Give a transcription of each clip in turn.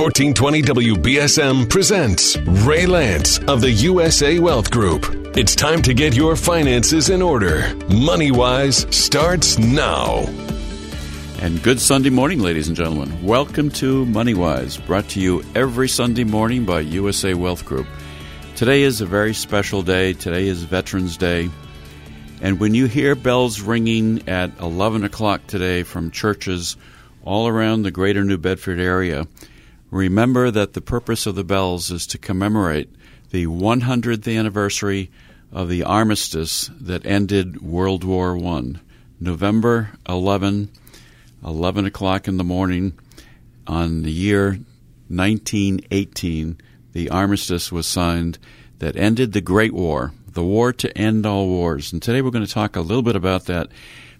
1420 WBSM presents Ray Lance of the USA Wealth Group. It's time to get your finances in order. Money Wise starts now. And good Sunday morning, ladies and gentlemen. Welcome to MoneyWise, brought to you every Sunday morning by USA Wealth Group. Today is a very special day. Today is Veterans Day. And when you hear bells ringing at 11 o'clock today from churches all around the greater New Bedford area, remember that the purpose of the bells is to commemorate the 100th anniversary of the armistice that ended World War I. November 11, 11 o'clock in the morning on the year 1918, the armistice was signed that ended the Great War, the war to end all wars. And today we're going to talk a little bit about that.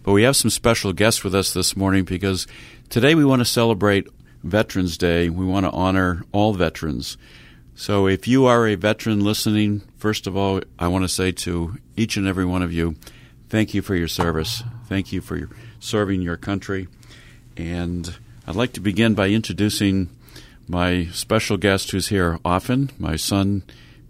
But we have some special guests with us this morning because today we want to celebrate Veterans Day. We want to honor all veterans. So if you are a veteran listening, first of all, I want to say to each and every one of you, thank you for your service. Thank you for your serving your country. And I'd like to begin by introducing my special guest who's here often, my son,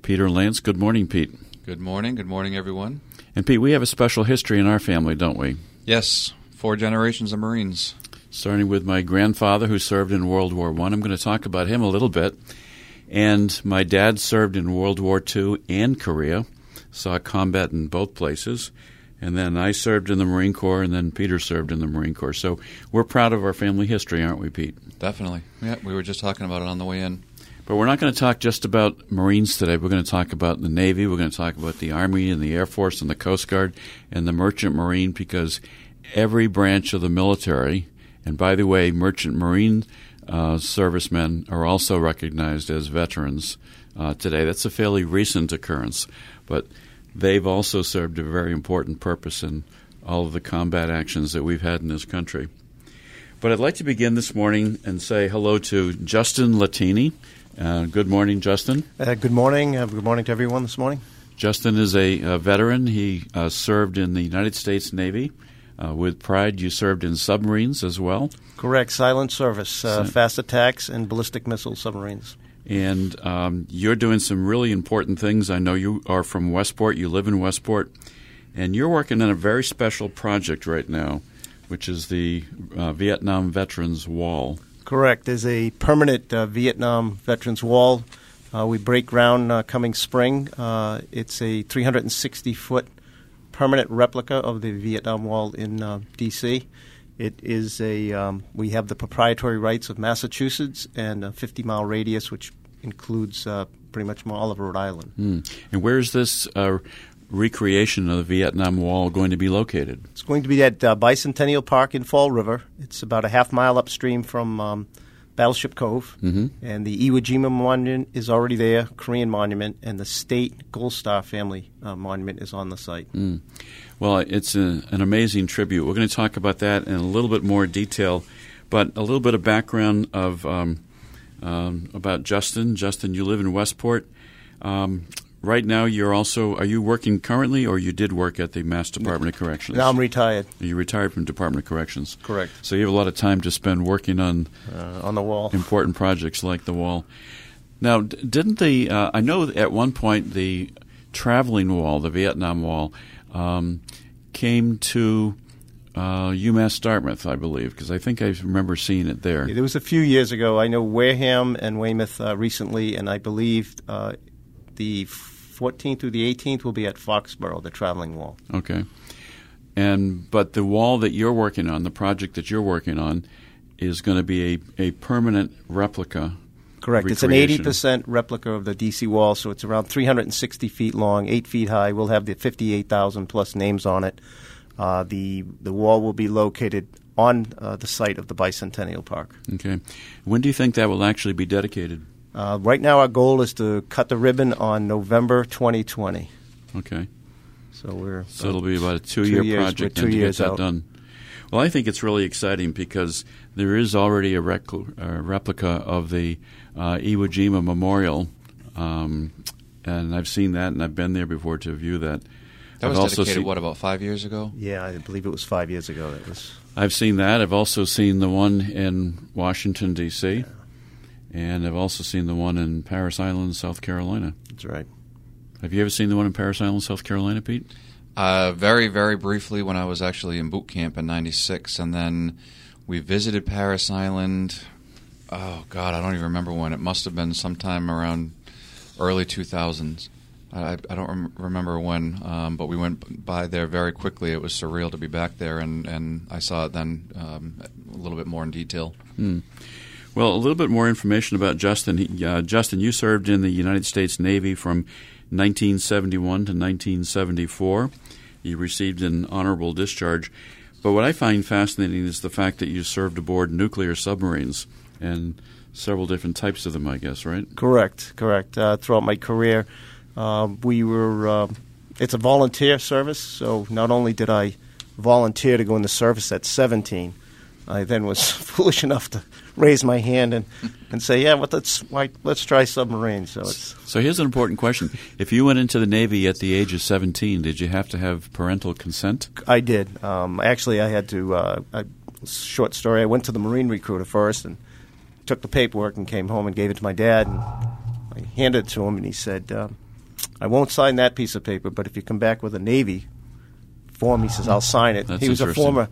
Peter Lance. Good morning, Pete. Good morning. Good morning, everyone. And Pete, we have a special history in our family, don't we? Yes, four generations of Marines. Starting with my grandfather who served in World War One. I'm going to talk about him a little bit. And my dad served in World War II and Korea, saw combat in both places. And then I served in the Marine Corps, and then Peter served in the Marine Corps. So we're proud of our family history, aren't we, Pete? Definitely. Yeah, we were just talking about it on the way in. But we're not going to talk just about Marines today. We're going to talk about the Navy. We're going to talk about the Army and the Air Force and the Coast Guard and the Merchant Marine because every branch of the military, and by the way, Merchant Marine uh, servicemen are also recognized as veterans uh, today. That's a fairly recent occurrence, but they've also served a very important purpose in all of the combat actions that we've had in this country. But I'd like to begin this morning and say hello to Justin Latini. Uh, good morning, Justin. Uh, good morning. Uh, good morning to everyone this morning. Justin is a, a veteran. He uh, served in the United States Navy. Uh, with pride, you served in submarines as well. Correct. Silent service, uh, fast attacks, and ballistic missile submarines. And um, you're doing some really important things. I know you are from Westport. You live in Westport. And you're working on a very special project right now, which is the uh, Vietnam Veterans Wall. Correct. There's a permanent uh, Vietnam Veterans Wall. Uh, we break ground uh, coming spring. Uh, it's a 360 foot permanent replica of the Vietnam Wall in uh, D.C. It is a um, we have the proprietary rights of Massachusetts and a 50 mile radius, which includes uh, pretty much all of Rhode Island. Mm. And where is this uh, recreation of the Vietnam Wall going to be located? It's going to be at uh, Bicentennial Park in Fall River. It's about a half mile upstream from um, Battleship Cove, mm-hmm. and the Iwo Jima Monument is already there, Korean Monument, and the State Gold Star Family uh, Monument is on the site. Mm. Well, it's a, an amazing tribute. We're going to talk about that in a little bit more detail, but a little bit of background of um, um, about Justin. Justin, you live in Westport. Um, right now, you're also are you working currently, or you did work at the Mass Department of Corrections? Now I'm retired. You retired from Department of Corrections. Correct. So you have a lot of time to spend working on uh, on the wall, important projects like the wall. Now, didn't the uh, I know at one point the traveling wall, the Vietnam Wall, um, came to uh, UMass Dartmouth, I believe, because I think I remember seeing it there. It was a few years ago. I know Wareham and Weymouth uh, recently, and I believe uh, the 14th through the 18th will be at Foxborough, the traveling wall. Okay. And but the wall that you're working on, the project that you're working on, is going to be a, a permanent replica. Correct. It's an 80% replica of the DC wall, so it's around 360 feet long, 8 feet high. We'll have the 58,000 plus names on it. Uh, the the wall will be located on uh, the site of the Bicentennial Park. Okay. When do you think that will actually be dedicated? Uh, right now, our goal is to cut the ribbon on November 2020. Okay. So we're so it'll be about a two-year two project two to years get that out. done. Well, I think it's really exciting because there is already a, rec- a replica of the uh, Iwo Jima Memorial, um, and I've seen that, and I've been there before to view that. That I've was also dedicated, seen- what, about five years ago? Yeah, I believe it was five years ago. That was I've seen that. I've also seen the one in Washington D.C. and I've also seen the one in Parris Island, South Carolina. That's right. Have you ever seen the one in Parris Island, South Carolina, Pete? Uh, very, very briefly when I was actually in boot camp in '96, and then we visited Parris Island. Oh God, I don't even remember when. It must have been sometime around early 2000s. I, I don't rem- remember when, um, but we went by there very quickly. It was surreal to be back there, and, and I saw it then um, a little bit more in detail. Hmm. Well, a little bit more information about Justin. Uh, Justin, you served in the United States Navy from 1971 to 1974. You received an honorable discharge. But what I find fascinating is the fact that you served aboard nuclear submarines and several different types of them, I guess, right? Correct, correct. Uh, throughout my career, uh, we were. Uh, it's a volunteer service, so not only did I volunteer to go in the service at 17, I then was foolish enough to raise my hand and, and say, "Yeah, well, let's why, let's try submarines." So it's So here's an important question: If you went into the Navy at the age of 17, did you have to have parental consent? I did. Um, actually, I had to. Uh, a short story. I went to the Marine recruiter first and took the paperwork and came home and gave it to my dad. And I handed it to him, and he said, um, "I won't sign that piece of paper, but if you come back with a Navy form, he says I'll sign it." That's he was a former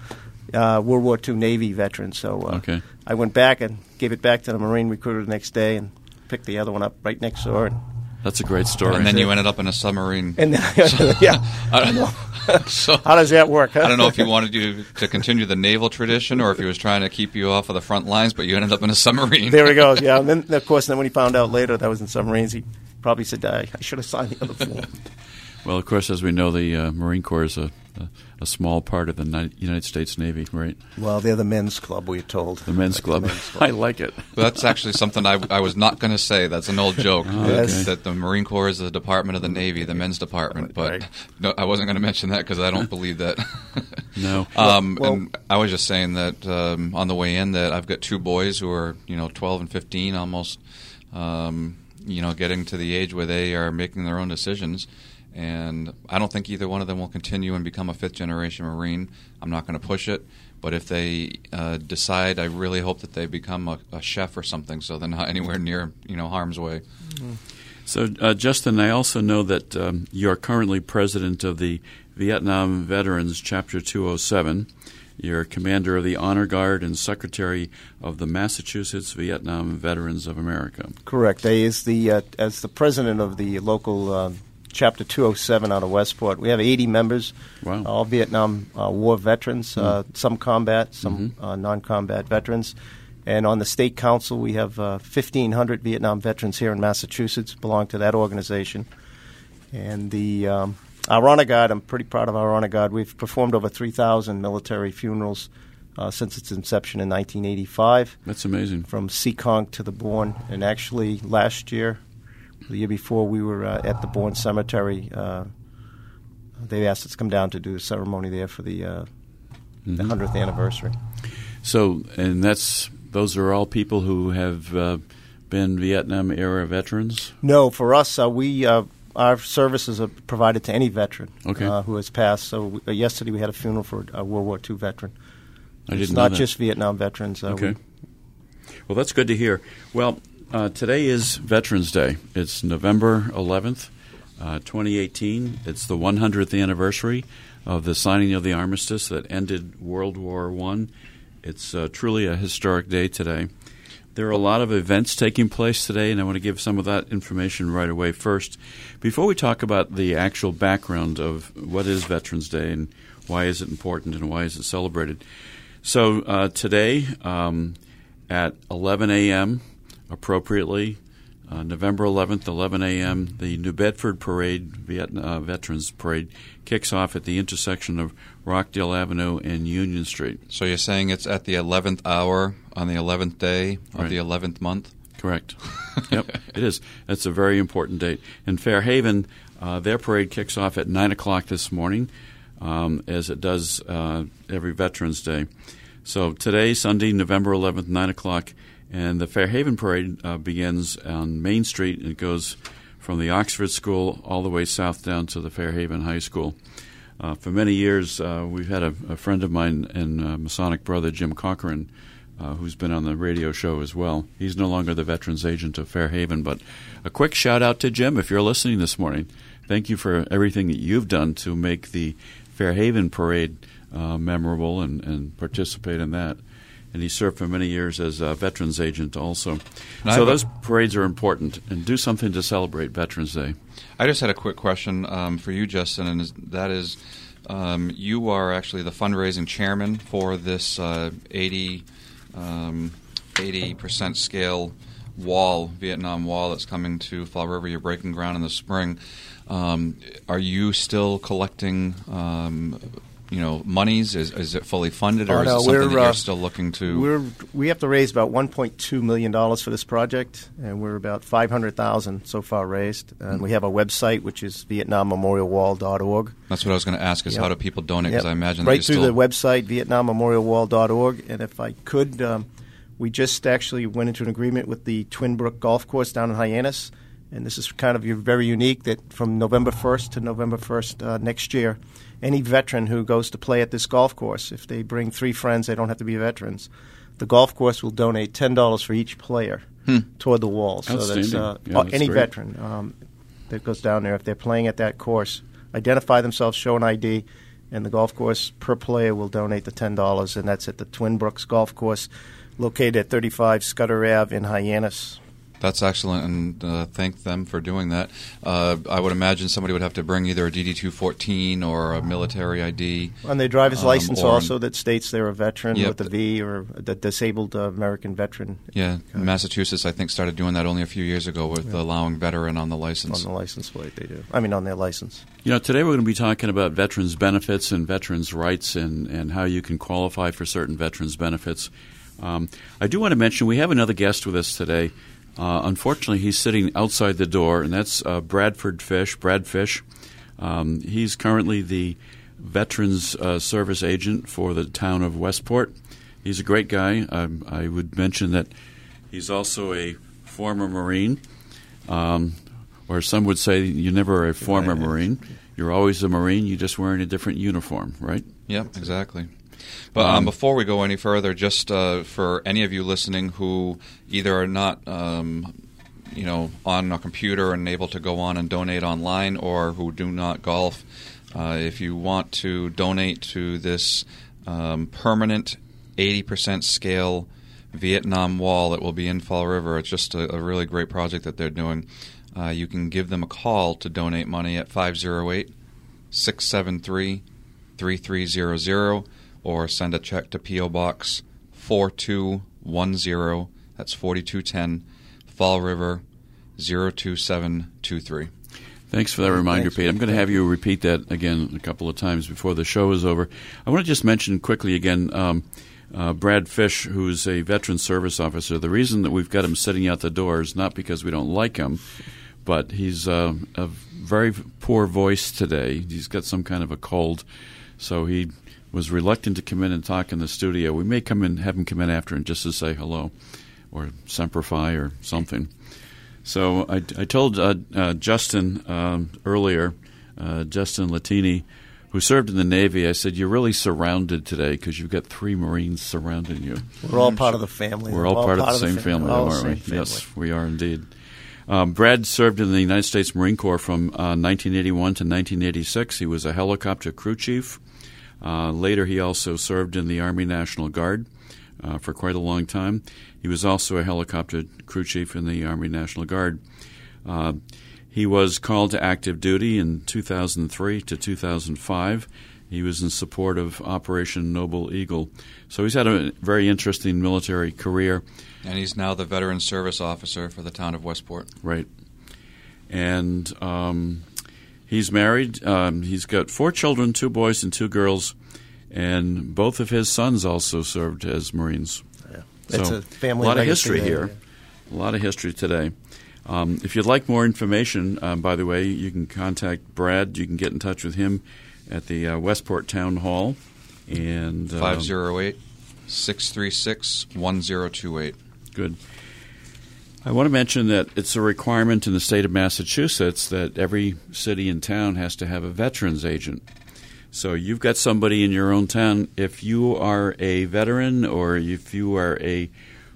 uh, World War II Navy veteran, so uh, Okay. I went back and gave it back to the Marine recruiter the next day and picked the other one up right next door. And, That's a great story. And then you ended up in a submarine. and then, yeah, I don't, so how does that work? Huh? I don't know if he wanted you to continue the naval tradition or if he was trying to keep you off of the front lines, but you ended up in a submarine. there he goes. Yeah, and then of course, then when he found out later that I was in submarines, he probably said, "I, I should have signed the other form." well, of course, as we know, the uh, Marine Corps is a, a, a small part of the United States Navy, right? well, they're the men's club. We're told The men's club. men's I like it. That's actually something I, I was not going to say. That's an old joke. Oh, that, okay. that the Marine Corps is the department of the Navy, the men's department. But Right. no, I wasn't going to mention that because I don't believe that. No. Um, Well- and I was just saying that um, on the way in that I've got two boys who are you know 12 and 15, almost um, you know getting to the age where they are making their own decisions. And I don't think either one of them will continue and become a fifth generation Marine. I'm not going to push it, but if they uh, decide, I really hope that they become a, a chef or something, so they're not anywhere near you know harm's way. So, uh, Justin, I also know that um, you're currently president of the Vietnam Veterans Chapter 207. You're commander of the Honor Guard and secretary of the Massachusetts Vietnam Veterans of America. Correct. They is the uh, as the president of the local uh, chapter 207 out of Westport. We have 80 members, Wow. all Vietnam uh, War veterans, uh, some combat, some uh, non-combat veterans. And on the state council, we have uh, 1,500 Vietnam veterans here in Massachusetts belong to that organization. And the um, our honor guard, I'm pretty proud of our honor guard. We've performed over 3,000 military funerals uh, since its inception in 1985 That's amazing. from Seekonk to the Bourne. And actually, last year, the year before, we were uh, at the Bourne Cemetery. Uh, they asked us to come down to do a ceremony there for the uh, the hundredth anniversary. So, and that's those are all people who have uh, been Vietnam era veterans. No, for us, uh, we uh, our services are provided to any veteran Okay. uh, who has passed. So uh, yesterday we had a funeral for a World War II veteran. I didn't it's not just Vietnam veterans. Uh, Okay. we- Well, that's good to hear. Well, uh, today is Veterans Day. It's November 11th, uh, 2018. It's the 100th anniversary of the signing of the armistice that ended World War One. It's uh, truly a historic day today. There are a lot of events taking place today, and I want to give some of that information right away. First, before we talk about the actual background of what is Veterans Day and why is it important and why is it celebrated, so uh, today um, at 11 a.m., appropriately, uh, November 11th, 11 a.m., the New Bedford Parade, Vietnam, uh, Veterans Parade, kicks off at the intersection of Rockdale Avenue and Union Street. So you're saying it's at the 11th hour on the 11th day of Right. the 11th month? Correct. yep, it is. That's a very important date. In Fairhaven, uh, their parade kicks off at 9 o'clock this morning, um, as it does uh, every Veterans Day. So today, Sunday, November 11th, 9 o'clock, and the Fairhaven parade uh, begins on Main Street and it goes from the Oxford School all the way south down to the Fairhaven High School. Uh, for many years, uh, we've had a, a friend of mine and uh, Masonic brother, Jim Cochran, uh, who's been on the radio show as well. He's no longer the veterans agent of Fairhaven, but a quick shout out to Jim if you're listening this morning. Thank you for everything that you've done to make the Fairhaven parade uh, memorable and, and participate in that. And he served for many years as a veterans agent also. And so those parades are important, and do something to celebrate Veterans Day. I just had a quick question um, for you, Justin, and that is, um, you are actually the fundraising chairman for this uh, 80 um, 80% scale wall, Vietnam wall that's coming to Fall River. You're breaking ground in the spring. Um, are you still collecting, um, you know, monies? Is, is it fully funded, or Oh, is it something that you're uh, still looking to? We're we have to raise about 1.2 million dollars for this project, and we're about 500,000 so far raised. And we have a website which is VietnamMemorialWall.org. That's what I was going to ask: is Yep. how do people donate? Because Yep. I imagine right through still the website VietnamMemorialWall.org. And if I could, um, we just actually went into an agreement with the Twin Brook Golf Course down in Hyannis, and this is kind of very unique that from November 1st to November 1st uh, next year, any veteran who goes to play at this golf course, if they bring three friends, they don't have to be veterans. The golf course will donate ten dollars for each player toward the wall. So that's, uh, Yeah, that's any great. veteran um, that goes down there if they're playing at that course, identify themselves, show an ID, and the golf course per player will donate the ten dollars, and that's at the Twin Brooks Golf Course, located at 35 Scudder Ave in Hyannis. That's excellent, and uh, thank them for doing that. Uh, I would imagine somebody would have to bring either a DD-214 or a military ID. and their driver's Um, license, or- also that states they're a veteran Yep. with a V or a disabled uh, American veteran Yeah, Massachusetts, I think, started doing that only a few years ago with allowing veteran on the license. on the license plate. They do. I mean, on their license. You know, today we're going to be talking about veterans' benefits and veterans' rights and, and how you can qualify for certain veterans' benefits. Um, I do want to mention we have another guest with us today. Uh, unfortunately, he's sitting outside the door, and that's uh, Bradford Fish. Brad Fish. Um, he's currently the Veterans uh, Service Agent for the town of Westport. He's a great guy. Um, I would mention that he's also a former Marine. Um, or some would say you're never a former Marine. You're always a Marine. You're just wearing a different uniform, right? Yep, exactly. But um, Um, before we go any further, just uh, for any of you listening who either are not, um, you know, on a computer and able to go on and donate online, or who do not golf, uh, if you want to donate to this um, permanent 80% scale Vietnam Wall that will be in Fall River, it's just a, a really great project that they're doing. Uh, you can give them a call to donate money at 508 673 3300 or send a check to P.O. Box 4210. That's 4210 Fall River 02723. Thanks for that reminder, Thanks. Pete. I'm going to have you repeat that again a couple of times before the show is over. I want to just mention quickly again um, uh, Brad Fish, who's a veteran service officer. The reason that we've got him sitting out the door is not because we don't like him, but he's uh, a very poor voice today. He's got some kind of a cold, so he was reluctant to come in and talk in the studio. We may come in, have him come in after and just to say hello, or semperfi or something. So I, I told uh, uh, Justin um, earlier, uh, Justin Latini, who served in the Navy, I said, You're really surrounded today because you've got three Marines surrounding you. We're all part of the family. We're all, part, of the same fa- family, all aren't we? family. Yes, we are indeed. Um, Brad served in the United States Marine Corps from uh, 1981 to 1986. He was a helicopter crew chief. Uh, later, he also served in the Army National Guard uh, for quite a long time. He was also a helicopter crew chief in the Army National Guard. Uh, he was called to active duty in 2003 to 2005. He was in support of Operation Noble Eagle. So he's had a very interesting military career. And he's now the Veteran Service Officer for the town of Westport. Right. And um, he's married. Um, he's got four children two boys and two girls. And both of his sons also served as Marines. Yeah. It's So, a family a lot of history there, here. A lot of history today. Um, if you'd like more information, um, by the way, you can contact Brad. You can get in touch with him at the uh, Westport Town Hall. And um, 508 636 1028. Good. I want to mention that it's a requirement in the state of Massachusetts that every city and town has to have a veterans agent. So you've got somebody in your own town. If you are a veteran or if you are a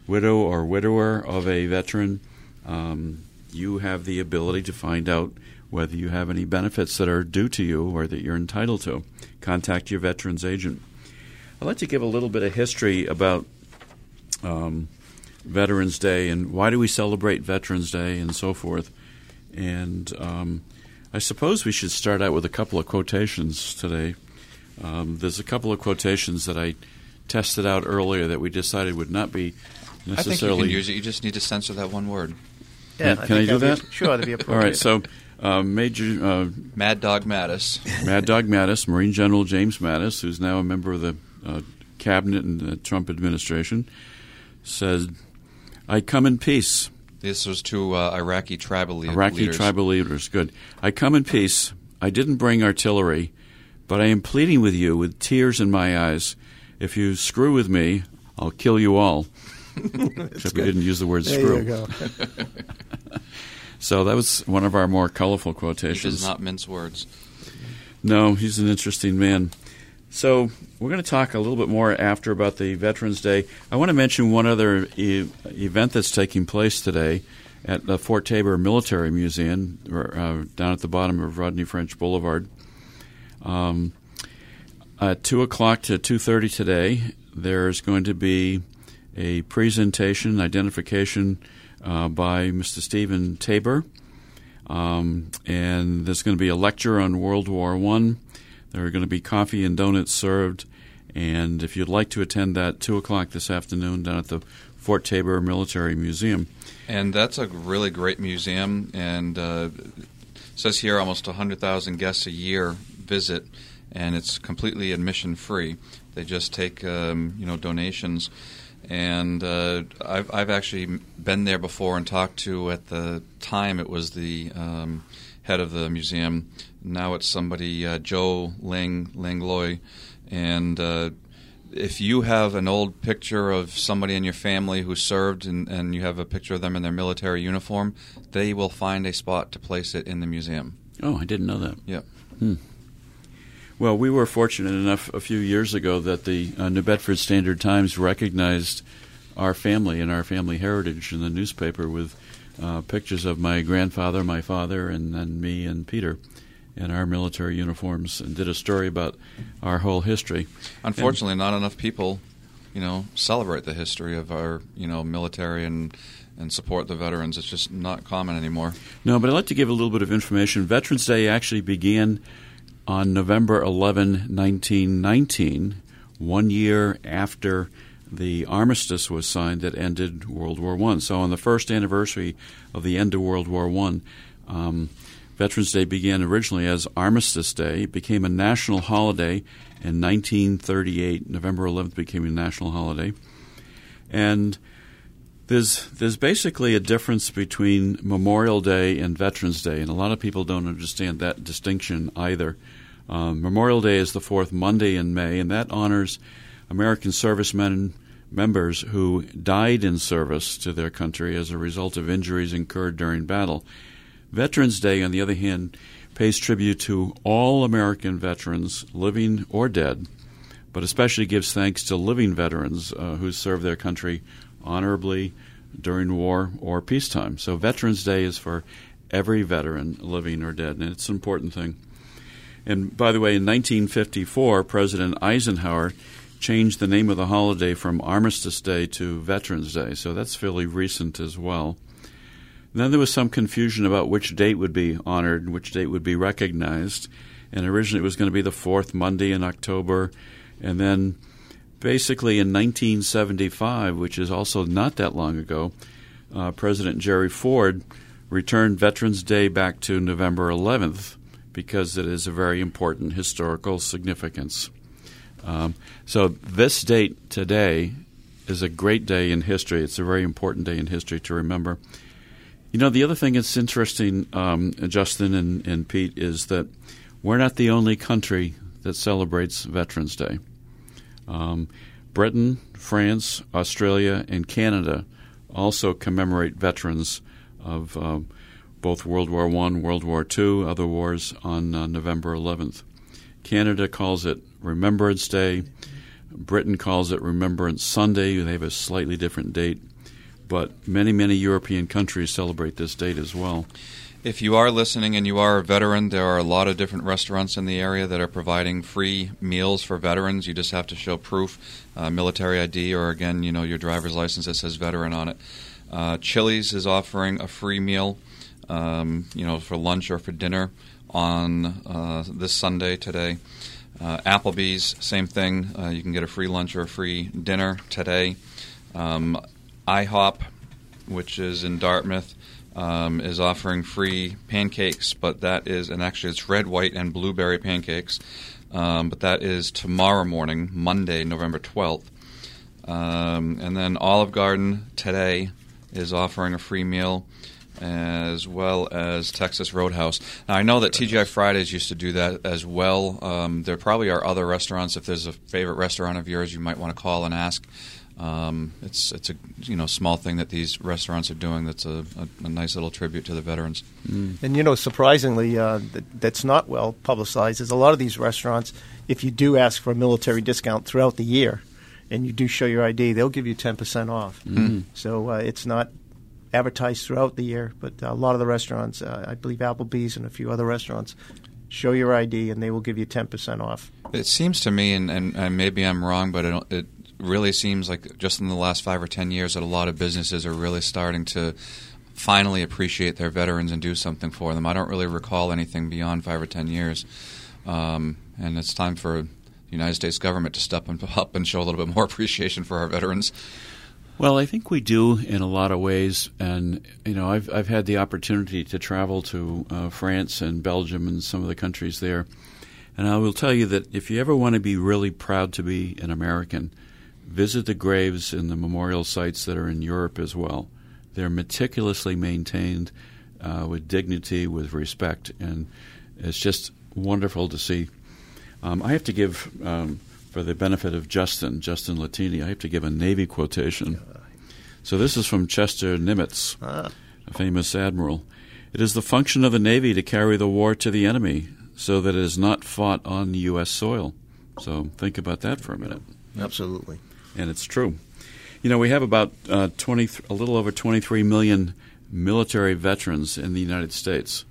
widow or widower of a veteran, um, you have the ability to find out whether you have any benefits that are due to you or that you're entitled to. Contact your veterans agent. I'd like to give a little bit of history about um, Veterans Day and why do we celebrate Veterans Day and so forth. And um, I suppose we should start out with a couple of quotations today. Um, there's a couple of quotations that I tested out earlier that we decided would not be necessarily. I think you can use it. You just need to censor that one word. Yeah, can, can I do that? Be, sure, that'd be appropriate. All right, so uh, Major uh, Mad Dog Mattis, Mad Dog Mattis, Marine General James Mattis, who's now a member of the uh, cabinet in the Trump administration, said, "I come in peace." This was to uh, Iraqi tribal leaders. Iraqi tribal leaders. Good. I come in peace. I didn't bring artillery, but I am pleading with you with tears in my eyes. If you screw with me, I'll kill you all. Except we didn't use the word there screw. so that was one of our more colorful quotations. He does not mince words. No, he's an interesting man. So we're going to talk a little bit more after about the Veterans Day. I want to mention one other e- event that's taking place today at the Fort Taber Military Museum uh, down at the bottom of Rodney French Boulevard. Um, at two o'clock to two thirty today, there's going to be a presentation identification uh, by Mr. Stephen Tabor, um, and there's going to be a lecture on World War One there are going to be coffee and donuts served. And if you'd like to attend that, 2 o'clock this afternoon down at the Fort Taber Military Museum. And that's a really great museum. And uh, says here almost 100,000 guests a year visit, and it's completely admission free. They just take um, you know donations. And uh, I've, I've actually been there before and talked to, at the time, it was the um, head of the museum, now it's somebody, uh, Joe Ling Langloy, and uh, if you have an old picture of somebody in your family who served and, and, you have a picture of them in their military uniform, they will find a spot to place it in the museum. Oh, I didn't know that. Yep. Hmm. Well, we were fortunate enough a few years ago that the uh, New Bedford Standard Times recognized our family and our family heritage in the newspaper with uh, pictures of my grandfather, my father, and then me and Peter in our military uniforms and did a story about our whole history. Unfortunately, and, not enough people, you know, celebrate the history of our, you know, military and and support the veterans. It's just not common anymore. No, but I'd like to give a little bit of information. Veterans Day actually began on November 11, 1919, one year after the armistice was signed that ended World War One. So on the first anniversary of the end of World War One, um, Veterans Day began originally as Armistice Day. It became a national holiday in 1938. November 11th became a national holiday. And there's there's basically a difference between Memorial Day and Veterans Day, and a lot of people don't understand that distinction either. Um, Memorial Day is the fourth Monday in May, and that honors American servicemen and members who died in service to their country as a result of injuries incurred during battle. Veterans Day, on the other hand, pays tribute to all American veterans, living or dead, but especially gives thanks to living veterans uh, who served their country honorably during war or peacetime. So, Veterans Day is for every veteran, living or dead, and it's an important thing. And by the way, in 1954, President Eisenhower changed the name of the holiday from Armistice Day to Veterans Day, so that's fairly recent as well. Then there was some confusion about which date would be honored, and which date would be recognized. And originally it was going to be the fourth Monday in October. And then basically in 1975, which is also not that long ago, uh, President Jerry Ford returned Veterans Day back to November 11th because it is a very important historical significance. Um, so this date today is a great day in history. It's a very important day in history to remember. You know, the other thing that's interesting, um, Justin and, and Pete, is that we're not the only country that celebrates Veterans Day. Um, Britain, France, Australia, and Canada also commemorate veterans of uh, both World War I, World War II, other wars on uh, November 11th. Canada calls it Remembrance Day. Britain calls it Remembrance Sunday. They have a slightly different date. But many, many European countries celebrate this date as well. If you are listening and you are a veteran, there are a lot of different restaurants in the area that are providing free meals for veterans. You just have to show proof, uh, military ID, or again, you know, your driver's license that says veteran on it. Uh, Chili's is offering a free meal, um, you know, for lunch or for dinner on uh, this Sunday today. Uh, Applebee's, same thing. Uh, you can get a free lunch or a free dinner today. Um, IHOP, which is in Dartmouth, um, is offering free pancakes, but that is, and actually it's red, white, and blueberry pancakes, um, but that is tomorrow morning, Monday, November 12th. Um, and then Olive Garden today is offering a free meal as well as Texas Roadhouse. Now, I know that TGI Fridays used to do that as well. Um, there probably are other restaurants. If there's a favorite restaurant of yours, you might want to call and ask. Um, it's it's a you know small thing that these restaurants are doing. That's a, a, a nice little tribute to the veterans. Mm. And you know, surprisingly, uh, that, that's not well publicized. Is a lot of these restaurants, if you do ask for a military discount throughout the year, and you do show your ID, they'll give you ten percent off. Mm. So uh, it's not advertised throughout the year, but a lot of the restaurants, uh, I believe Applebee's and a few other restaurants, show your ID and they will give you 10% off. It seems to me, and, and, and maybe I'm wrong, but it, it, really seems like just in the last five or ten years that a lot of businesses are really starting to finally appreciate their veterans and do something for them. I don't really recall anything beyond five or ten years, um, and it's time for the United States government to step up and show a little bit more appreciation for our veterans. Well, I think we do in a lot of ways, and you know, I've I've had the opportunity to travel to uh, France and Belgium and some of the countries there, and I will tell you that if you ever want to be really proud to be an American, visit the graves and the memorial sites that are in Europe as well. They're meticulously maintained uh, with dignity, with respect, and it's just wonderful to see. Um, I have to give. Um, for the benefit of Justin, Justin Latini, I have to give a Navy quotation. So this is from Chester Nimitz, ah. a famous admiral. It is the function of the Navy to carry the war to the enemy so that it is not fought on U.S. soil. So think about that for a minute. Absolutely. And it's true. You know, we have about uh, 20, a little over 23 million military veterans in the United States.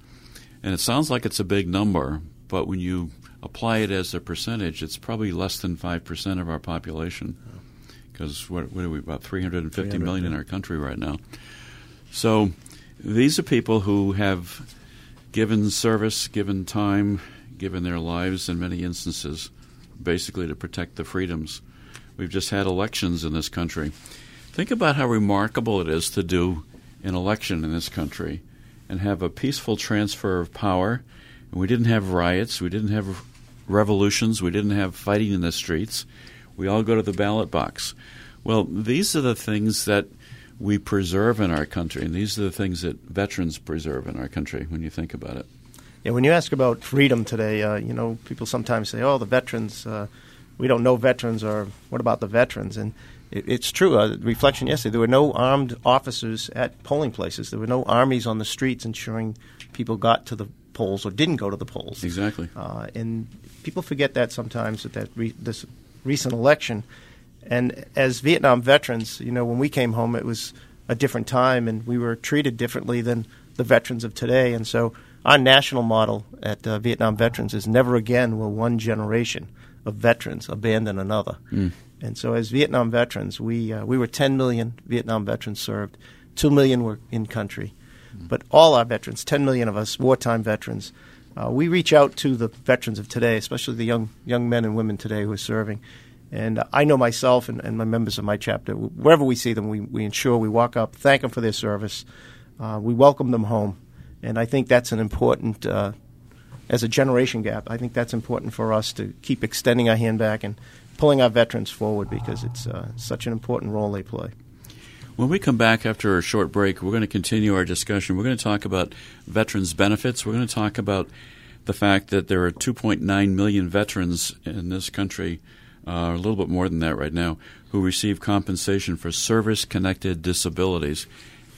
And it sounds like it's a big number, but when you apply it as a percentage, it's probably less than 5% of our population. Because what, what, are we, about 350 million in our country right now. So these are people who have given service, given time, given their lives in many instances, basically to protect the freedoms. We've just had elections in this country. Think about how remarkable it is to do an election in this country and have a peaceful transfer of power. And we didn't have riots, we didn't have revolutions. We didn't have fighting in the streets. We all go to the ballot box. Well, these are the things that we preserve in our country, and these are the things that veterans preserve in our country when you think about it. Yeah, when you ask about freedom today, uh, you know, people sometimes say, "Oh, the veterans, uh, we don't know veterans," or "What about the veterans?" And it, it's true. Uh, reflection yesterday, there were no armed officers at polling places. There were no armies on the streets ensuring people got to the polls or didn't go to the polls. Exactly. Uh, and people forget that sometimes at that re- this recent election. And as Vietnam veterans, you know, when we came home, it was a different time, and we were treated differently than the veterans of today. And so, our national model at uh, Vietnam Veterans is never again will one generation of veterans abandon another. Mm. And so, as Vietnam veterans, we uh, we were 10 million Vietnam veterans served, two million were in country, mm. but all our veterans, 10 million of us, wartime veterans, uh, we reach out to the veterans of today, especially the young young men and women today who are serving. And I know myself and, and my members of my chapter, wherever we see them, we, we ensure we walk up, thank them for their service, uh, we welcome them home. And I think that's an important, uh, as a generation gap, I think that's important for us to keep extending our hand back and pulling our veterans forward because it's uh, such an important role they play. When we come back after a short break, we're going to continue our discussion. We're going to talk about veterans' benefits. We're going to talk about the fact that there are 2.9 million veterans in this country, uh, a little bit more than that right now, who receive compensation for service connected disabilities.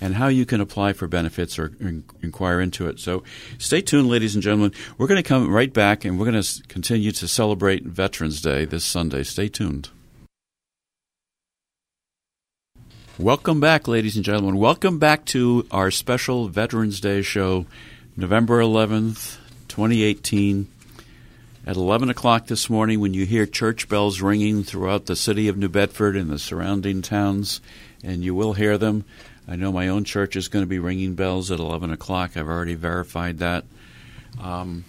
And how you can apply for benefits or in- inquire into it. So stay tuned, ladies and gentlemen. We're going to come right back and we're going to continue to celebrate Veterans Day this Sunday. Stay tuned. Welcome back, ladies and gentlemen. Welcome back to our special Veterans Day show, November 11th, 2018. At 11 o'clock this morning, when you hear church bells ringing throughout the city of New Bedford and the surrounding towns, and you will hear them, I know my own church is going to be ringing bells at 11 o'clock. I've already verified that. Um,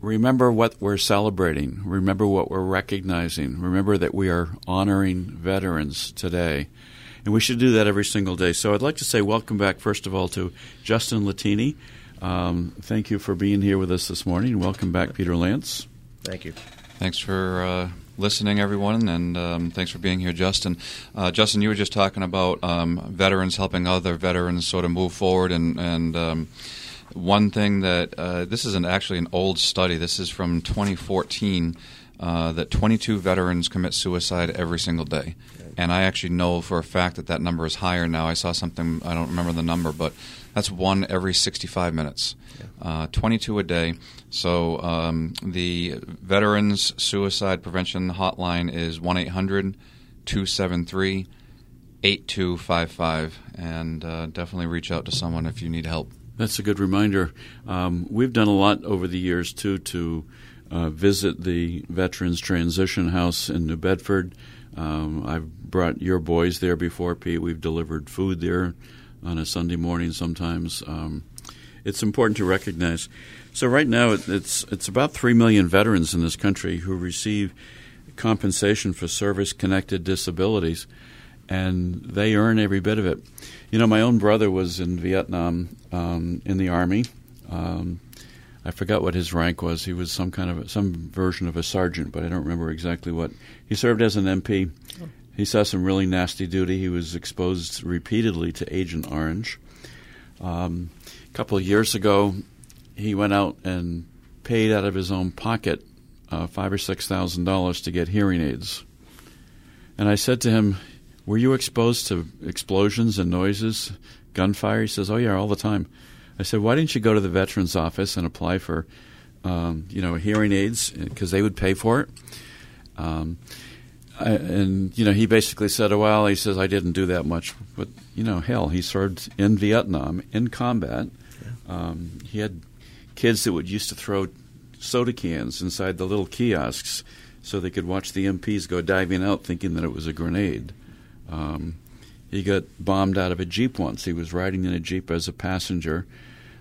remember what we're celebrating. Remember what we're recognizing. Remember that we are honoring veterans today. And we should do that every single day. So I'd like to say welcome back, first of all, to Justin Latini. Um, thank you for being here with us this morning. Welcome back, Peter Lance. Thank you. Thanks for uh, listening, everyone, and um, thanks for being here, Justin. Uh, Justin, you were just talking about um, veterans helping other veterans sort of move forward, and, and um, one thing that uh, this is an, actually an old study. This is from 2014. Uh, that 22 veterans commit suicide every single day. And I actually know for a fact that that number is higher now. I saw something, I don't remember the number, but that's one every 65 minutes. Uh, 22 a day. So um, the Veterans Suicide Prevention Hotline is 1 800 273 8255. And uh, definitely reach out to someone if you need help. That's a good reminder. Um, we've done a lot over the years, too, to uh, visit the Veterans Transition House in New Bedford. Um, I've brought your boys there before, Pete. We've delivered food there on a Sunday morning sometimes. Um, it's important to recognize. So right now, it's it's about three million veterans in this country who receive compensation for service-connected disabilities, and they earn every bit of it. You know, my own brother was in Vietnam um, in the army. Um, I forgot what his rank was. He was some kind of a, some version of a sergeant, but I don't remember exactly what. He served as an MP. He saw some really nasty duty. He was exposed repeatedly to Agent Orange. Um, a couple of years ago, he went out and paid out of his own pocket uh, five or six thousand dollars to get hearing aids. And I said to him, "Were you exposed to explosions and noises, gunfire?" He says, "Oh yeah, all the time." I said, "Why didn't you go to the veterans office and apply for, um, you know, hearing aids because they would pay for it?" Um, I, and you know, he basically said, "Well," he says, "I didn't do that much, but you know, hell, he served in Vietnam in combat. Yeah. Um, he had kids that would used to throw soda cans inside the little kiosks so they could watch the MPs go diving out, thinking that it was a grenade." Um, he got bombed out of a jeep once. He was riding in a jeep as a passenger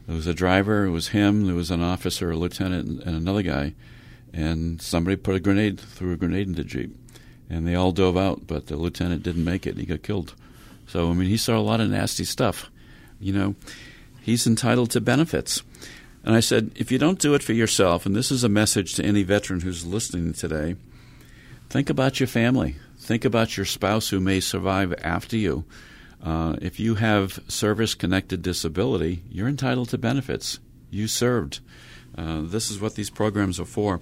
there was a driver, it was him, there was an officer, a lieutenant, and another guy. And somebody put a grenade, threw a grenade into the Jeep. And they all dove out, but the lieutenant didn't make it. and He got killed. So, I mean, he saw a lot of nasty stuff. You know, he's entitled to benefits. And I said, if you don't do it for yourself, and this is a message to any veteran who's listening today, think about your family. Think about your spouse who may survive after you. Uh, if you have service connected disability, you're entitled to benefits. You served. Uh, this is what these programs are for.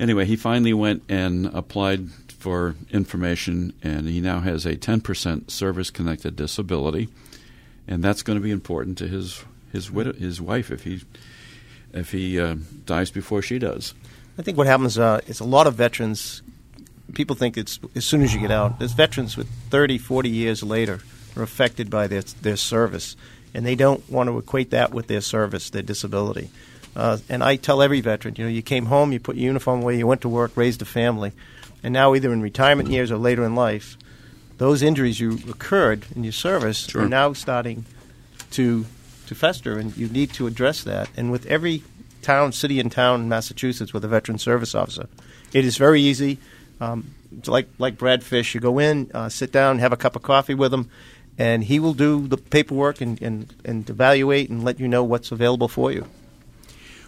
Anyway, he finally went and applied for information, and he now has a 10% service connected disability, and that's going to be important to his his widow, his wife if he if he uh, dies before she does. I think what happens uh, is a lot of veterans. People think it's as soon as you get out. There's veterans with 30, 40 years later are affected by their, their service, and they don't want to equate that with their service, their disability. Uh, and I tell every veteran, you know, you came home, you put your uniform away, you went to work, raised a family, and now either in retirement years or later in life, those injuries you occurred in your service sure. are now starting to to fester, and you need to address that. And with every town, city, and town in Massachusetts with a veteran service officer, it is very easy. Um, like like Brad Fish, you go in, uh, sit down, have a cup of coffee with him, and he will do the paperwork and, and, and evaluate and let you know what's available for you.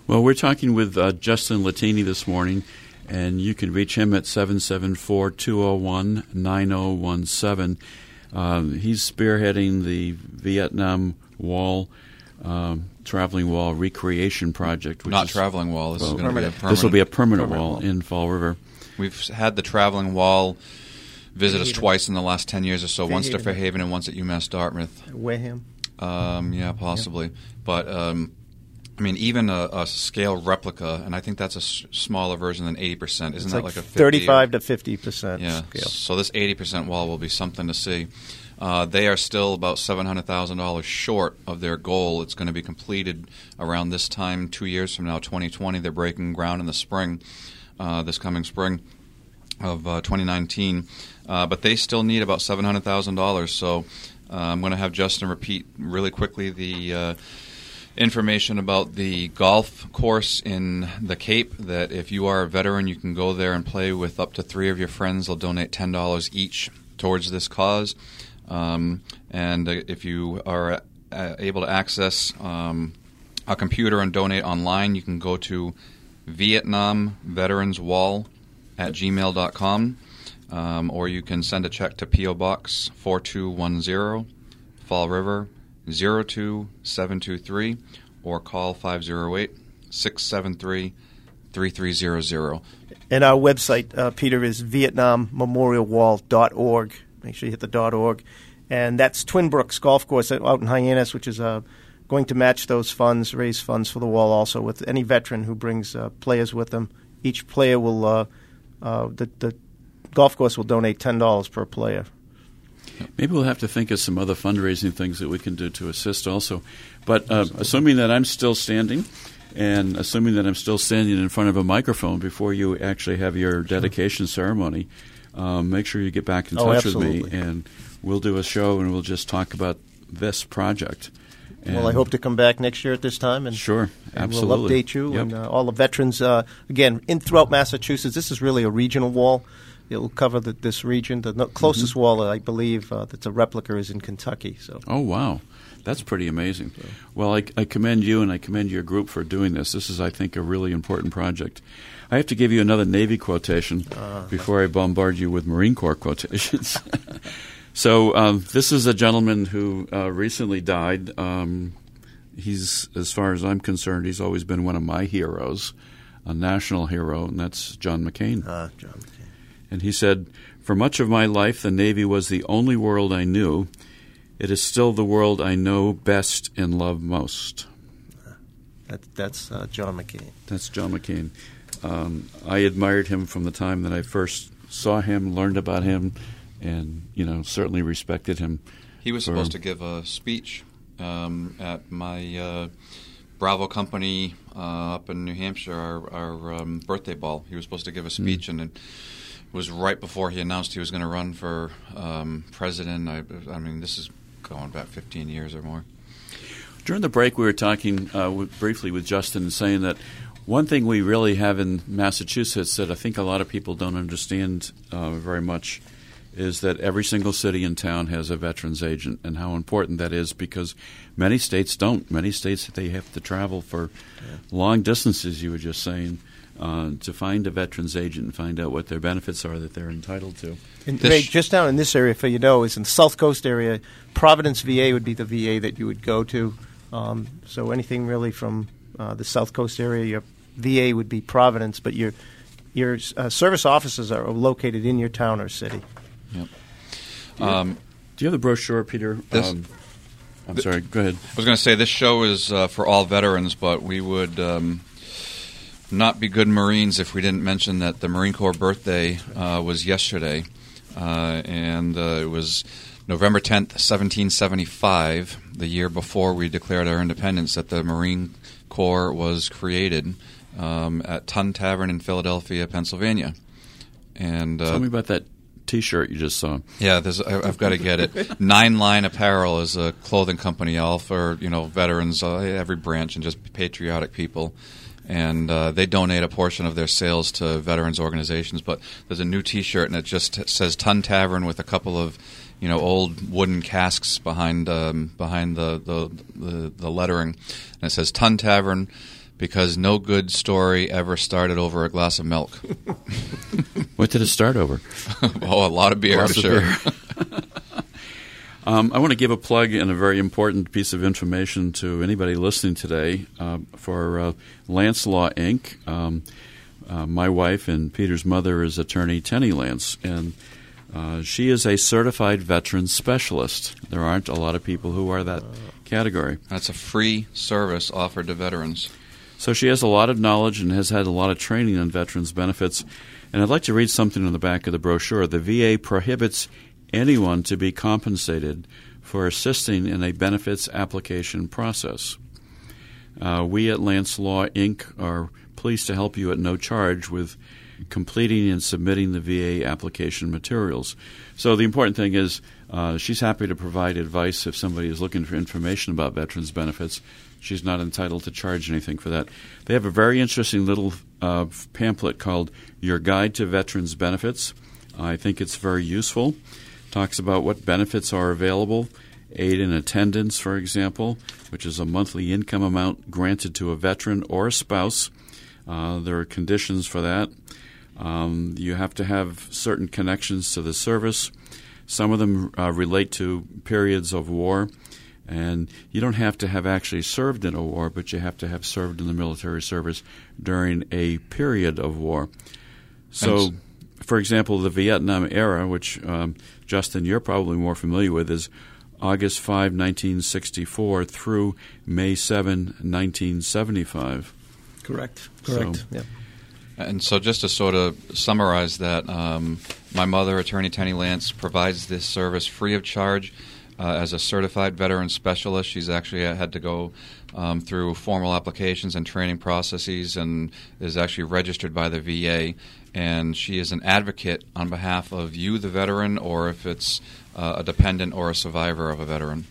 Well, we're talking with uh, Justin Latini this morning, and you can reach him at 774 201 9017. Um, he's spearheading the Vietnam Wall. Um, traveling wall recreation project. Not is, traveling wall. This well, is be a permanent. This will be a permanent, permanent wall, wall in Fall River. We've had the traveling wall visit us twice in the last 10 years or so, once to Fairhaven and once at UMass Dartmouth. Wareham? Um, yeah, possibly. But um, I mean, even a, a scale replica, and I think that's a s- smaller version than eighty percent. Isn't It's that like, like, a 50 35 to 50 percent Yeah. scale. So this eighty percent wall will be something to see. Uh, they are still about seven hundred thousand dollars short of their goal. It's going to be completed around this time, two years from now, twenty twenty. They're breaking ground in the spring, uh, this coming spring of uh, 2019. Uh, but they still need about seven hundred thousand dollars. So uh, I'm going to have Justin repeat really quickly the. Information about the golf course in the Cape. That if you are a veteran, you can go there and play with up to three of your friends. They'll donate ten dollars each towards this cause. Um, and uh, if you are uh, able to access um, a computer and donate online, you can go to Vietnam Veterans Wall at gmail.com. Um, or you can send a check to P.O. Box 4210, Fall River 02723 or call 508 673 3300. And our website, uh, Peter, is VietnamMemorialWall.org. Make sure you hit the .org. And that's Twin Brooks Golf Course out in Hyannis, which is uh, going to match those funds, raise funds for the wall also with any veteran who brings uh, players with them. Each player will, uh, uh, the, the golf course will donate $10 per player. Maybe we'll have to think of some other fundraising things that we can do to assist also. But uh, assuming that I'm still standing, and assuming that I'm still standing in front of a microphone before you actually have your dedication ceremony, um, make sure you get back in Oh, touch with me, and we'll do a show and we'll just talk about this project. well, I hope to come back next year at this time. And Sure, and absolutely. We'll update you Yep. and uh, all the veterans. Uh, again, in throughout Massachusetts, this is really a regional wall. It will cover the, this region. The closest Mm-hmm. wall, I believe, uh, that's a replica is in Kentucky. So Oh wow, that's pretty amazing. Well, I, I commend you and I commend your group for doing this. This is, I think, a really important project. I have to give you another Navy quotation before I bombard you with Marine Corps quotations. so um, this is a gentleman who uh, recently died. Um, he's, as far as I'm concerned, he's always been one of my heroes, a national hero, and that's John McCain. uh, John. And he said, For much of my life, the Navy was the only world I knew. It is still the world I know best and love most. That, that's uh, John McCain. That's John McCain. Um, I admired him from the time that I first saw him, learned about him, and you know certainly respected him. He was for- supposed to give a speech um, at my uh, Bravo company uh, up in New Hampshire, our, our um, birthday ball. He was supposed to give a speech, and it was right before he announced he was going to run for um, president. I, I mean, this is going back 15 years or more. During the break, we were talking uh, with, briefly with Justin and saying that one thing we really have in Massachusetts that I think a lot of people don't understand uh, very much is that every single city and town has a veterans agent, and how important that is because many states don't. Many states they have to travel for long distances. You were just saying. Uh, to find a veterans agent and find out what their benefits are that they're entitled to. And This- Ray, just down in this area, for you know, is in the South Coast area. Providence VA would be the VA that you would go to. Um, so anything really from uh, the South Coast area, your VA would be Providence, but your your uh, service offices are located in your town or city. Um, Do you have the brochure, Peter? This- Um, I'm sorry. Go ahead. I was going to say this show is uh, for all veterans, but we would um, not be good Marines if we didn't mention that the Marine Corps birthday uh, was yesterday, uh, and uh, it was November 10th, 1775, the year before we declared our independence, that the Marine Corps was created um, at Tun Tavern in Philadelphia, Pennsylvania. And uh, Tell me about that T-shirt you just saw. yeah, there's, I, I've got to get it. Nine Line Apparel is a clothing company, all for you know veterans, uh, every branch, and just patriotic people. And uh, they donate a portion of their sales to veterans organizations. But there's a new T-shirt, and it just says Tun Tavern with a couple of you know old wooden casks behind um, behind the, the the the lettering, and it says Tun Tavern. Because no good story ever started over a glass of milk. What did it start over? oh, a lot of beer, I'm sure. beer. Um, I want to give a plug and a very important piece of information to anybody listening today uh, for uh, Lance Law Inc. Um, uh, my wife and Peter's mother is attorney Tenny Lance, and Uh, she is a certified veteran specialist. There aren't a lot of people who are that category. That's a free service offered to veterans. So she has a lot of knowledge and has had a lot of training on veterans benefits. And I'd like to read something on the back of the brochure. The VA prohibits anyone to be compensated for assisting in a benefits application process. Uh, we at Lance Law Inc. are pleased to help you at no charge with completing and submitting the VA application materials. So the important thing is uh, she's happy to provide advice if somebody is looking for information about veterans benefits. She's not entitled to charge anything for that. They have a very interesting little uh, pamphlet called Your Guide to Veterans Benefits. I think it's very useful. Talks about what benefits are available, aid in attendance, for example, which is a monthly income amount granted to a veteran or a spouse. Uh, there are conditions for that. Um, you have to have certain connections to the service. Some of them uh, relate to periods of war. And you don't have to have actually served in a war, but you have to have served in the military service during a period of war. So, for example, the Vietnam era, which um, Justin, you're probably more familiar with, is August 5, 1964 through May 7, 1975. Correct. Correct. So- yeah. And so, just to sort of summarize that, um, my mother, Attorney Tenny Lance, provides this service free of charge. Uh, as a certified veteran specialist, she's actually had to go um, through formal applications and training processes and is actually registered by the VA. And she is an advocate on behalf of you, the veteran, or if it's uh, a dependent or a survivor of a veteran.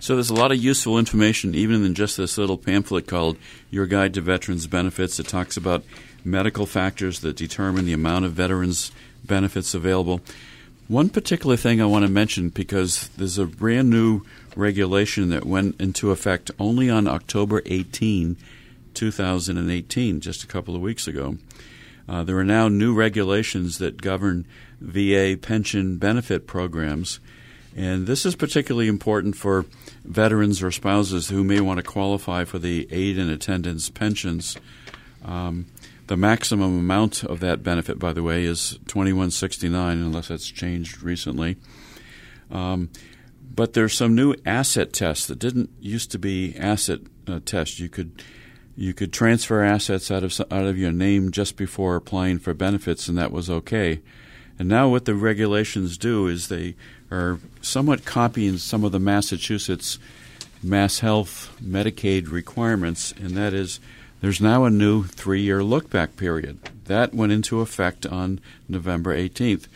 So there's a lot of useful information, even in just this little pamphlet called Your Guide to Veterans Benefits. It talks about medical factors that determine the amount of veterans benefits available. One particular thing I want to mention because there's a brand new regulation that went into effect only on October 18, 2018, just a couple of weeks ago. Uh, there are now new regulations that govern VA pension benefit programs, and this is particularly important for veterans or spouses who may want to qualify for the aid and attendance pensions. Um, the maximum amount of that benefit, by the way, is twenty one sixty nine, unless that's changed recently. Um, but there's some new asset tests that didn't used to be asset uh, tests. You could you could transfer assets out of out of your name just before applying for benefits, and that was okay. And now what the regulations do is they are somewhat copying some of the Massachusetts Mass Health Medicaid requirements, and that is there's now a new three year look back period. That went into effect on November 18th.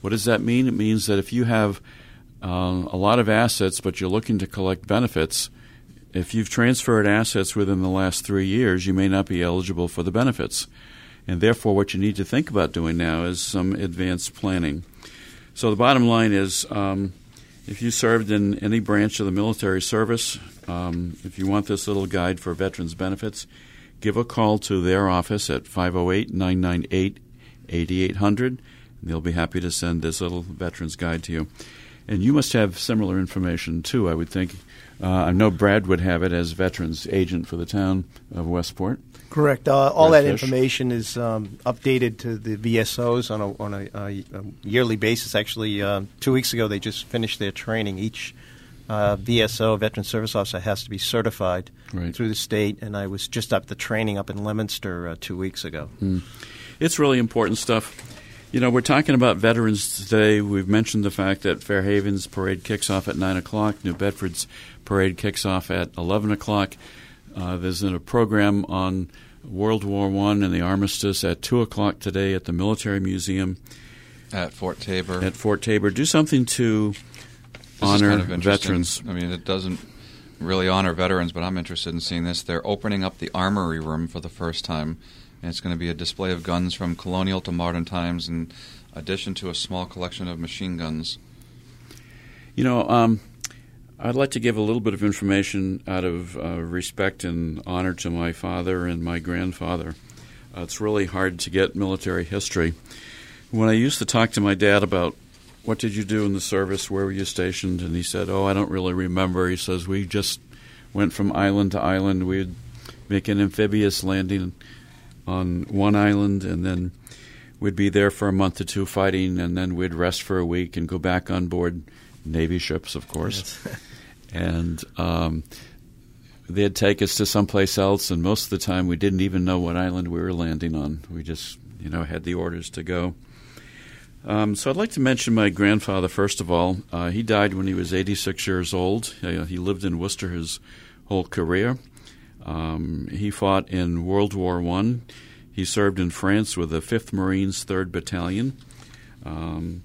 What does that mean? It means that if you have uh, a lot of assets, but you're looking to collect benefits, if you've transferred assets within the last three years, you may not be eligible for the benefits. And therefore, what you need to think about doing now is some advanced planning. So, the bottom line is um, if you served in any branch of the military service, um, if you want this little guide for veterans benefits, give a call to their office at 508 998 8800. They'll be happy to send this little veterans guide to you. And you must have similar information too, I would think. Uh, I know Brad would have it as veterans agent for the town of Westport. Correct. Uh, all that information is um, updated to the VSOs on a, on a, a, yearly basis. Actually, uh, two weeks ago they just finished their training. Each uh, VSO, Veteran Service Officer, has to be certified Right. through the state, and I was just up the training up in Leominster uh, two weeks ago. It's really important stuff. You know, we're talking about veterans today. We've mentioned the fact that Fairhaven's parade kicks off at 9 o'clock, New Bedford's parade kicks off at 11 o'clock. Uh, there's a program on World War I and the armistice at 2 o'clock today at the Military Museum At Fort Taber. at Fort Taber. Do something to This honor kind of veterans. I mean, it doesn't really honor veterans, but I'm interested in seeing this. They're opening up the armory room for the first time, and it's going to be a display of guns from colonial to modern times, in addition to a small collection of machine guns. You know, um, I'd like to give a little bit of information out of uh, respect and honor to my father and my grandfather. Uh, it's really hard to get military history. When I used to talk to my dad about what did you do in the service, where were you stationed, and he said, "Oh, I don't really remember." He says we just went from island to island. We'd make an amphibious landing on one island, and then we'd be there for a month or two fighting, and then we'd rest for a week and go back on board Navy ships, of course. Yes. and um, they'd take us to someplace else, and most of the time we didn't even know what island we were landing on. We just, you know, had the orders to go. Um, so I'd like to mention my grandfather first of all. Uh, he died when he was 86 years old. Uh, he lived in Worcester his whole career. Um, he fought in World War One. He served in France with the 5th Marines, 3rd Battalion. Um,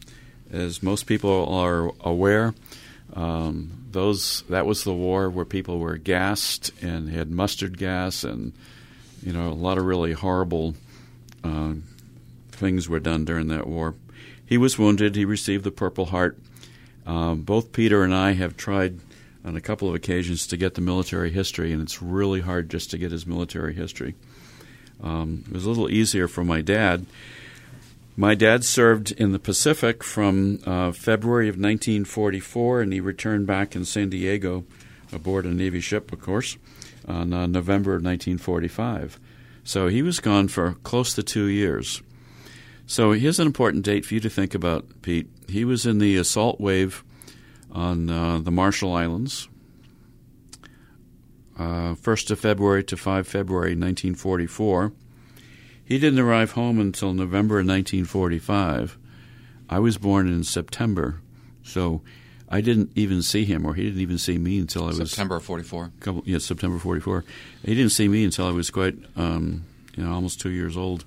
as most people are aware, um, those that was the war where people were gassed and had mustard gas, and you know a lot of really horrible uh, things were done during that war. He was wounded. He received the Purple Heart. Um, both Peter and I have tried on a couple of occasions to get the military history, and it's really hard just to get his military history. Um, it was a little easier for my dad. My dad served in the Pacific from uh, February of 1944, and he returned back in San Diego aboard a Navy ship, of course, on uh, November of 1945. So he was gone for close to two years. So here's an important date for you to think about, Pete. He was in the assault wave on uh, the Marshall Islands, uh, 1st of February to 5 February 1944. He didn't arrive home until November 1945. I was born in September, so I didn't even see him, or he didn't even see me until I was September 44. Couple, yeah, September 44. He didn't see me until I was quite, um, you know, almost two years old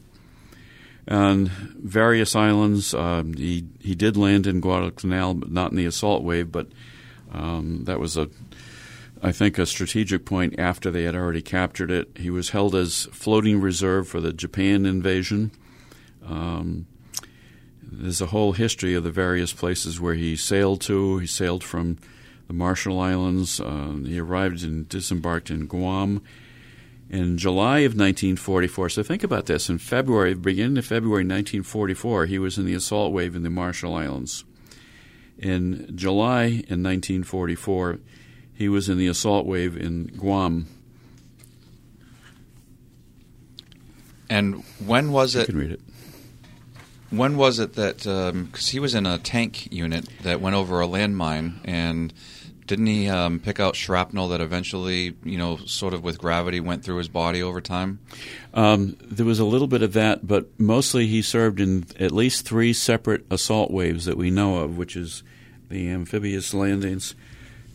on various islands. Um, he he did land in Guadalcanal, but not in the assault wave. But um, that was a, I think, a strategic point after they had already captured it. He was held as floating reserve for the Japan invasion. Um, there's a whole history of the various places where he sailed to. He sailed from the Marshall Islands. Uh, he arrived and disembarked in Guam in July of 1944. So think about this. In February, beginning of February 1944, he was in the assault wave in the Marshall Islands. In July in 1944, he was in the assault wave in Guam. And when was it? You can read it. When was it that? Because um, he was in a tank unit that went over a landmine and didn't he um, pick out shrapnel that eventually, you know, sort of with gravity went through his body over time? Um, there was a little bit of that, but mostly he served in at least three separate assault waves that we know of, which is the amphibious landings.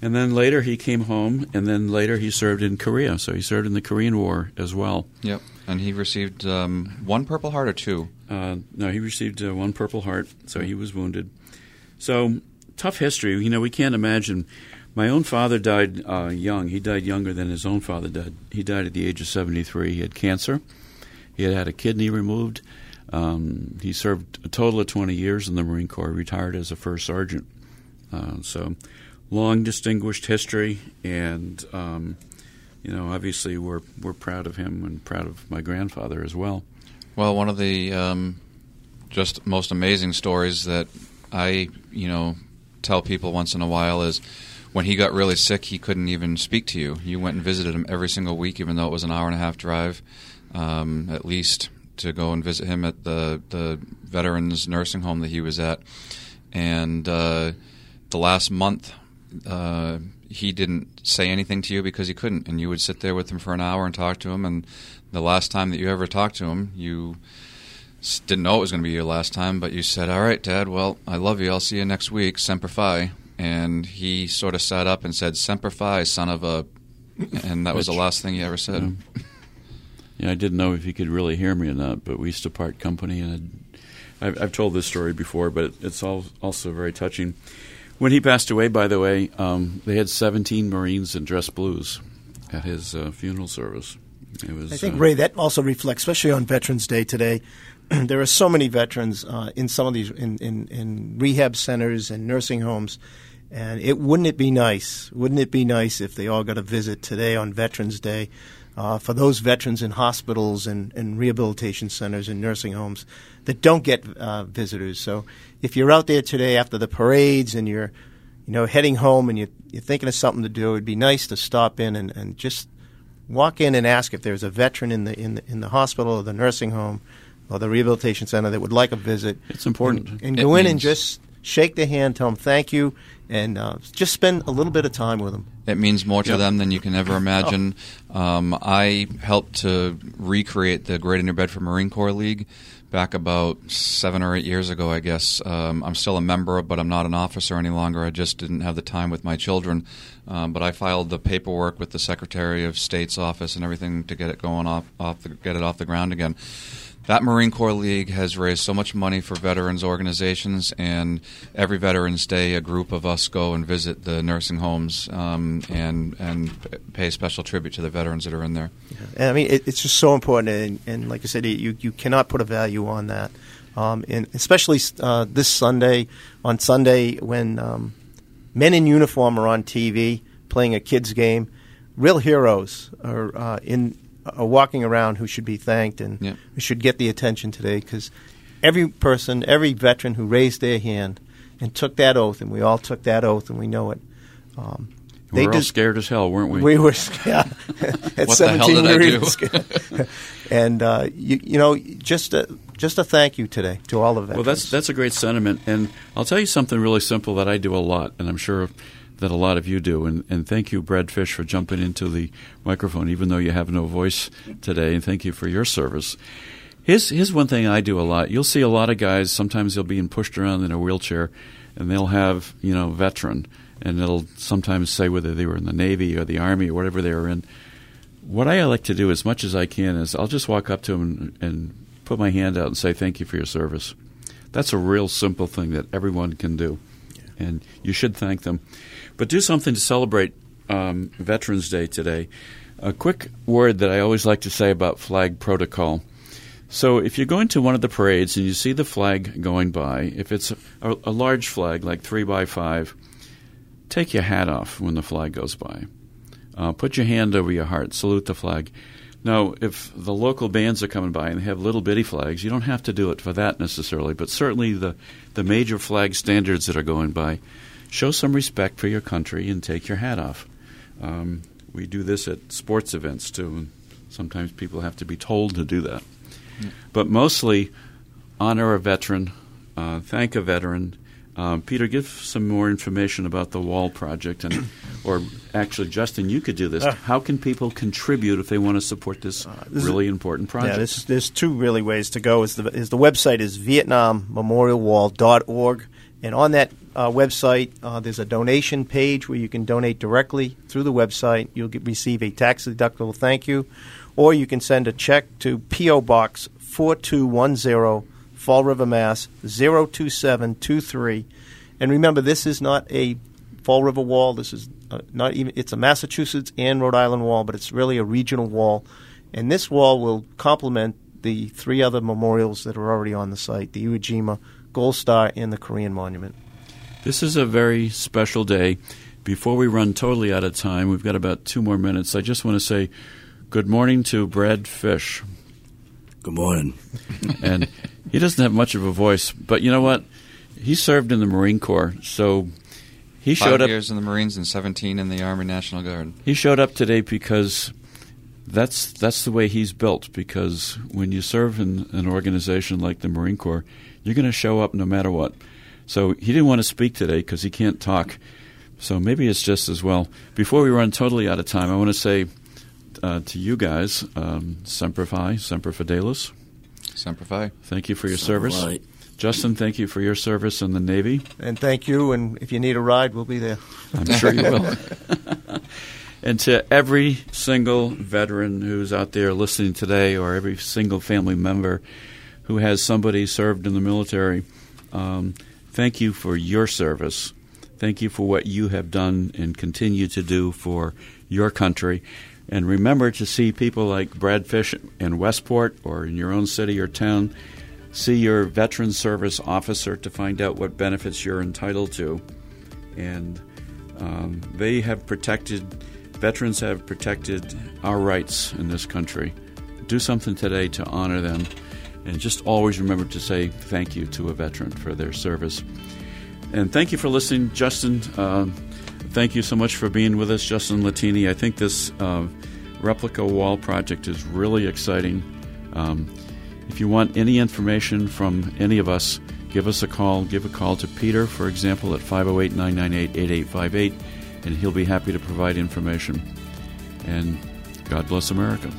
And then later he came home, and then later he served in Korea. So he served in the Korean War as well. Yep. And he received um, one Purple Heart or two? Uh, no, he received uh, one Purple Heart, so he was wounded. So tough history. You know, we can't imagine my own father died uh, young. He died younger than his own father died. He died at the age of 73. He had cancer. He had had a kidney removed. Um, he served a total of 20 years in the Marine Corps, retired as a first sergeant. Uh, so, long, distinguished history, and um, you know, obviously, we're we're proud of him and proud of my grandfather as well. Well, one of the um, just most amazing stories that I, you know, tell people once in a while is when he got really sick, he couldn't even speak to you. You went and visited him every single week, even though it was an hour and a half drive, um, at least, to go and visit him at the the veterans nursing home that he was at. And uh, the last month, uh, he didn't say anything to you because he couldn't, and you would sit there with him for an hour and talk to him. And the last time that you ever talked to him, you didn't know it was going to be your last time, but you said, "All right, Dad. Well, I love you. I'll see you next week. Semper Fi." and he sort of sat up and said, "Semper Fi, son of a," and that was the last thing he ever said. Yeah. yeah. I didn't know if he could really hear me or not, but we used to part company, and I've, I've, told this story before, but it's all, also very touching. When he passed away, by the way, um, they had 17 Marines in dress blues at his uh, funeral service. It was, I think, uh, Ray, that also reflects, especially on Veterans Day today, there are so many veterans uh, in some of these in, in, in, rehab centers and nursing homes and it wouldn't it be nice? Wouldn't it be nice if they all got a visit today on Veterans Day uh, for those veterans in hospitals and, and, rehabilitation centers and nursing homes that don't get uh, visitors? So if you're out there today after the parades and you're you know heading home and you're, you're thinking of something to do, it'd be nice to stop in and, and just walk in and ask if there's a veteran in the in the, in the hospital or the nursing home or the rehabilitation center that would like a visit. It's important. And, and It go in and just shake the hand, tell them thank you, and uh, just spend a little bit of time with them. It means more to Yep. them than you can ever imagine. Um, I helped to recreate the Greater New Bedford Marine Corps League back about seven or eight years ago, I guess. Um, I'm still a member, but I'm not an officer any longer. I just didn't have the time with my children. Um, but I filed the paperwork with the Secretary of State's office and everything to get it going off, off the, get it off the ground again. That Marine Corps League has raised so much money for veterans organizations, and every Veterans Day, a group of us go and visit the nursing homes um, and and pay special tribute to the veterans that are in there. And I mean, it, it's just so important, and, and like I said, you you cannot put a value on that, um, and especially uh, this Sunday on Sunday when um, men in uniform are on TV playing a kids game. Real heroes are uh, in are walking around who should be thanked and Yeah. who should get the attention today because every person, every veteran who raised their hand and took that oath, and we all took that oath, and we know it. Um, We were all scared as hell, weren't we? we were yeah. At What the hell 17, did we I were do? scared. and uh, you, you know, just a, just a thank you today to all of that. Well, that's that's a great sentiment, and I'll tell you something really simple that I do a lot, and I'm sure that a lot of you do. And, and thank you, Brad Fish, for jumping into the microphone, even though you have no voice today. And thank you for your service. Here's here's one thing I do a lot. You'll see a lot of guys. Sometimes they'll be in pushed around in a wheelchair, and they'll have you know veteran, and it'll sometimes say whether they were in the Navy or the Army or whatever they were in. What I like to do as much as I can is I'll just walk up to them and, and put my hand out and say thank you for your service. That's a real simple thing that everyone can do, and you should thank them. But do something to celebrate um, Veterans Day today. A quick word that I always like to say about flag protocol. So, if you're going to one of the parades and you see the flag going by, if it's a, a large flag like three by five, take your hat off when the flag goes by. Uh, put your hand over your heart, salute the flag. Now, if the local bands are coming by and they have little bitty flags, you don't have to do it for that necessarily, but certainly the, the major flag standards that are going by, show some respect for your country and take your hat off. Um, we do this at sports events too, and sometimes people have to be told to do that. But mostly, honor a veteran, uh, thank a veteran. Um, Peter, give some more information about the Wall Project, and or actually, Justin, you could do this. Ah. How can people contribute if they want to support this, this is- really important project? Yeah, there's, there's two really ways to go. Is the, is the website is VietnamMemorialWall.org, and on that uh, website uh, there's a donation page where you can donate directly through the website. You'll get, receive a tax deductible thank you, or you can send a check to PO Box 4210, Fall River, Mass. 02723. And remember, this is not a Fall River wall. This is uh, not even. It's a Massachusetts and Rhode Island wall, but it's really a regional wall. And this wall will complement the three other memorials that are already on the site: the Iwo Jima, Gold Star, and the Korean Monument. This is a very special day. Before we run totally out of time, we've got about two more minutes. I just want to say good morning to Brad Fish. Good morning. and he doesn't have much of a voice, but you know what? He served in the Marine Corps, so he Five showed up. years in the Marines and 17 in the Army National Guard. He showed up today because that's that's the way he's built. Because when you serve in an organization like the Marine Corps, you're going to show up no matter what. So he didn't want to speak today because he can't talk. So maybe it's just as well. Before we run totally out of time, I want to say uh, to you guys, um, Semper Fi, Semper Fidelis. Semper Fi. Thank you for your So service. right. Justin, thank you for your service in the Navy. and thank you. And if you need a ride, we'll be there. I'm sure you will. and to every single veteran who's out there listening today, or every single family member who has somebody served in the military, um, thank you for your service. Thank you for what you have done and continue to do for your country. And remember to see people like Brad Fish in Westport or in your own city or town. See your veteran service officer to find out what benefits you're entitled to. And um, they have protected, veterans have protected our rights in this country. Do something today to honor them. And just always remember to say thank you to a veteran for their service. And thank you for listening, Justin. Uh, thank you so much for being with us, Justin Latini. I think this uh, replica wall project is really exciting. Um, If you want any information from any of us, give us a call. Give a call to Peter, for example, at 508 998 8858, and he'll be happy to provide information. And God bless America.